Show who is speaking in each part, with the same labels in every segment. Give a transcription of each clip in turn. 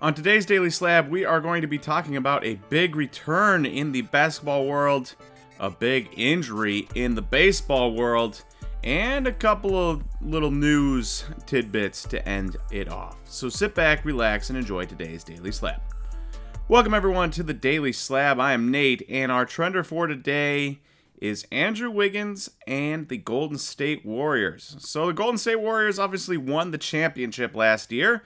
Speaker 1: On today's Daily Slab, we are going to be talking about a big return in the basketball world, a big injury in the baseball world, and a couple of little news tidbits to end it off. So sit back, relax, and enjoy today's Daily Slab. Welcome, everyone, to the Daily Slab. I am Nate, and our trender for today is Andrew Wiggins and the Golden State Warriors. So, the Golden State Warriors obviously won the championship last year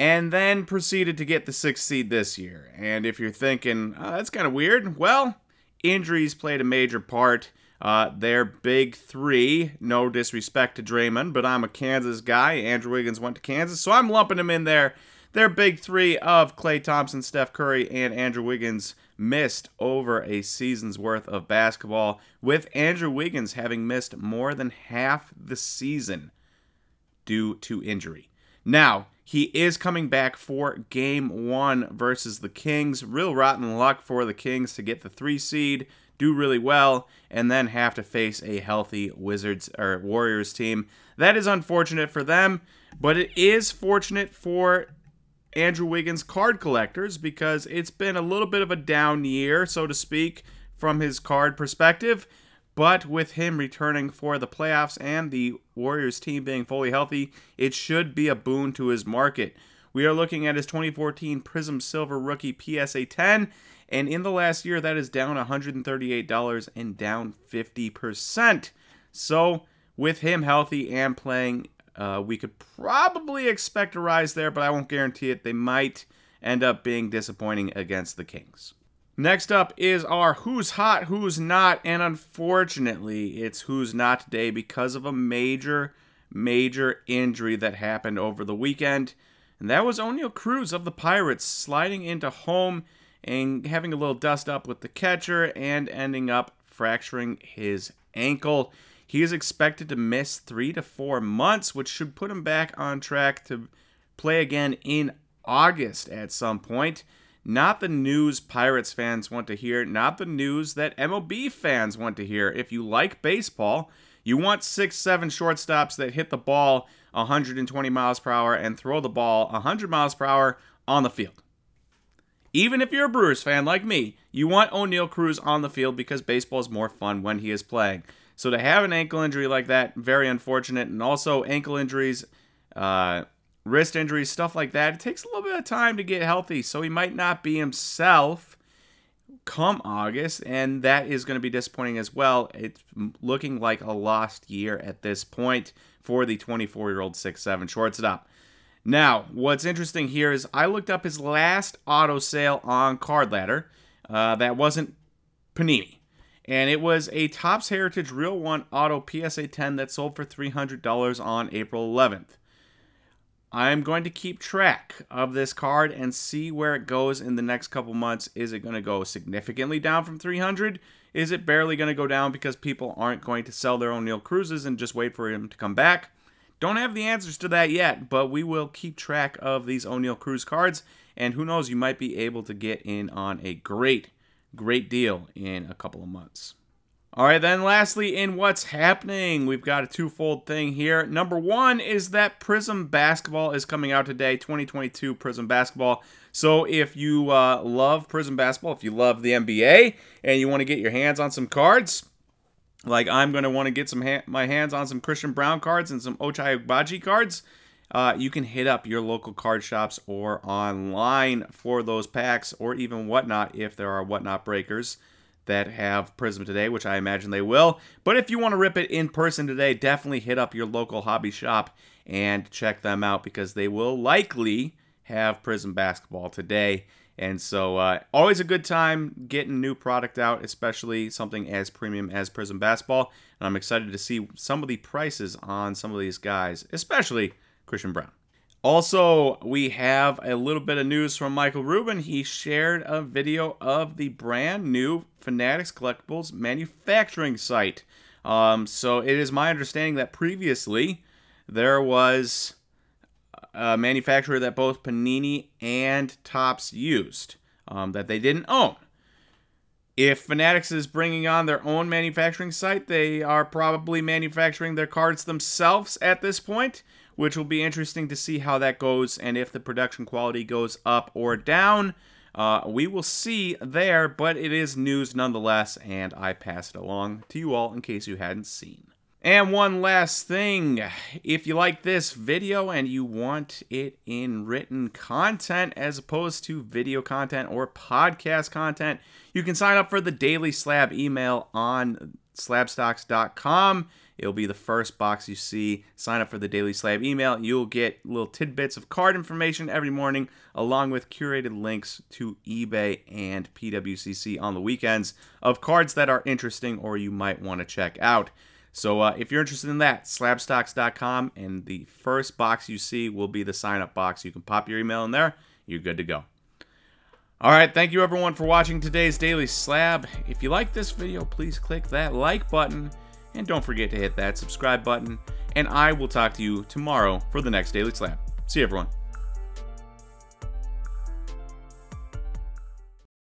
Speaker 1: and then proceeded to get the sixth seed this year. And if you're thinking, oh, that's kind of weird, well, injuries played a major part. Uh, their big three, no disrespect to Draymond, but I'm a Kansas guy. Andrew Wiggins went to Kansas, so I'm lumping him in there. Their big three of Klay Thompson, Steph Curry, and Andrew Wiggins missed over a season's worth of basketball, with Andrew Wiggins having missed more than half the season due to injury. Now, he is coming back for game one versus the Kings. Real rotten luck for the Kings to get the three seed, do really well, and then have to face a healthy Wizards or Warriors team. That is unfortunate for them, but it is fortunate for Andrew Wiggins card collectors because it's been a little bit of a down year, so to speak, from his card perspective. But with him returning for the playoffs and the Warriors team being fully healthy, it should be a boon to his market. We are looking at his 2014 Prizm Silver Rookie PSA 10, and in the last year, that is down $138 and down 50%. So, with him healthy and playing, uh, we could probably expect a rise there, but I won't guarantee it. They might end up being disappointing against the Kings. Next up is our Who's Hot, Who's Not, and unfortunately, it's Who's Not today because of a major, major injury that happened over the weekend. And that was Oneil Cruz of the Pirates sliding into home and having a little dust up with the catcher and ending up fracturing his ankle. He is expected to miss three to four months, which should put him back on track to play again in August at some point. Not the news Pirates fans want to hear, not the news that MLB fans want to hear. If you like baseball, you want six, seven shortstops that hit the ball 120 miles per hour and throw the ball 100 miles per hour on the field. Even if you're a Brewers fan like me, you want Oneil Cruz on the field because baseball is more fun when he is playing. So to have an ankle injury like that, very unfortunate. And also ankle injuries, uh, wrist injuries, stuff like that. It takes a little bit of time to get healthy, so he might not be himself come August, and that is going to be disappointing as well. It's looking like a lost year at this point for the 24 year old 6'7 shortstop. Now, what's interesting here is I looked up his last auto sale on Card Ladder. Uh, that wasn't Panini. And it was a Topps Heritage Real One Auto PSA 10 that sold for $300 on April 11th. I'm going to keep track of this card and see where it goes in the next couple months. Is it going to go significantly down from 300? Is it barely going to go down because people aren't going to sell their Oneil Cruises and just wait for him to come back? Don't have the answers to that yet, but we will keep track of these Oneil Cruz cards, and who knows, you might be able to get in on a great, great deal in a couple of months. All right, then lastly, in what's happening, we've got a twofold thing here. Number one is that Prizm Basketball is coming out today, 2022 Prizm Basketball. So if you uh, love Prizm Basketball, if you love the NBA, and you want to get your hands on some cards, like I'm going to want to get some ha- my hands on some Christian Braun cards and some Ochai Agbaji cards, uh, you can hit up your local card shops or online for those packs or even whatnot if there are whatnot breakers that have Prizm today, which I imagine they will. But if you want to rip it in person today, definitely hit up your local hobby shop and check them out because they will likely have Prizm basketball today. And so, uh, always a good time getting new product out, especially something as premium as Prizm basketball. And I'm excited to see some of the prices on some of these guys, especially Christian Braun. Also, we have a little bit of news from Michael Rubin. He shared a video of the brand new Fanatics Collectibles manufacturing site. Um, so it is my understanding that previously there was a manufacturer that both Panini and Topps used um, that they didn't own. If Fanatics is bringing on their own manufacturing site, they are probably manufacturing their cards themselves at this point which will be interesting to see how that goes and if the production quality goes up or down. Uh, we will see there, but it is news nonetheless, and I pass it along to you all in case you hadn't seen. And one last thing if you like this video and you want it in written content as opposed to video content or podcast content, you can sign up for the Daily Slab email on slabstox.com. It'll be the first box you see. Sign up for the Daily Slab email. You'll get little tidbits of card information every morning, along with curated links to eBay and PWCC on the weekends of cards that are interesting or you might want to check out. So uh, if you're interested in that, slabstox.com, and the first box you see will be the sign up box. You can pop your email in there. You're good to go. All right, thank you everyone for watching today's Daily Slab. If you like this video, please click that like button and don't forget to hit that subscribe button. And I will talk to you tomorrow for the next Daily Slam. See everyone.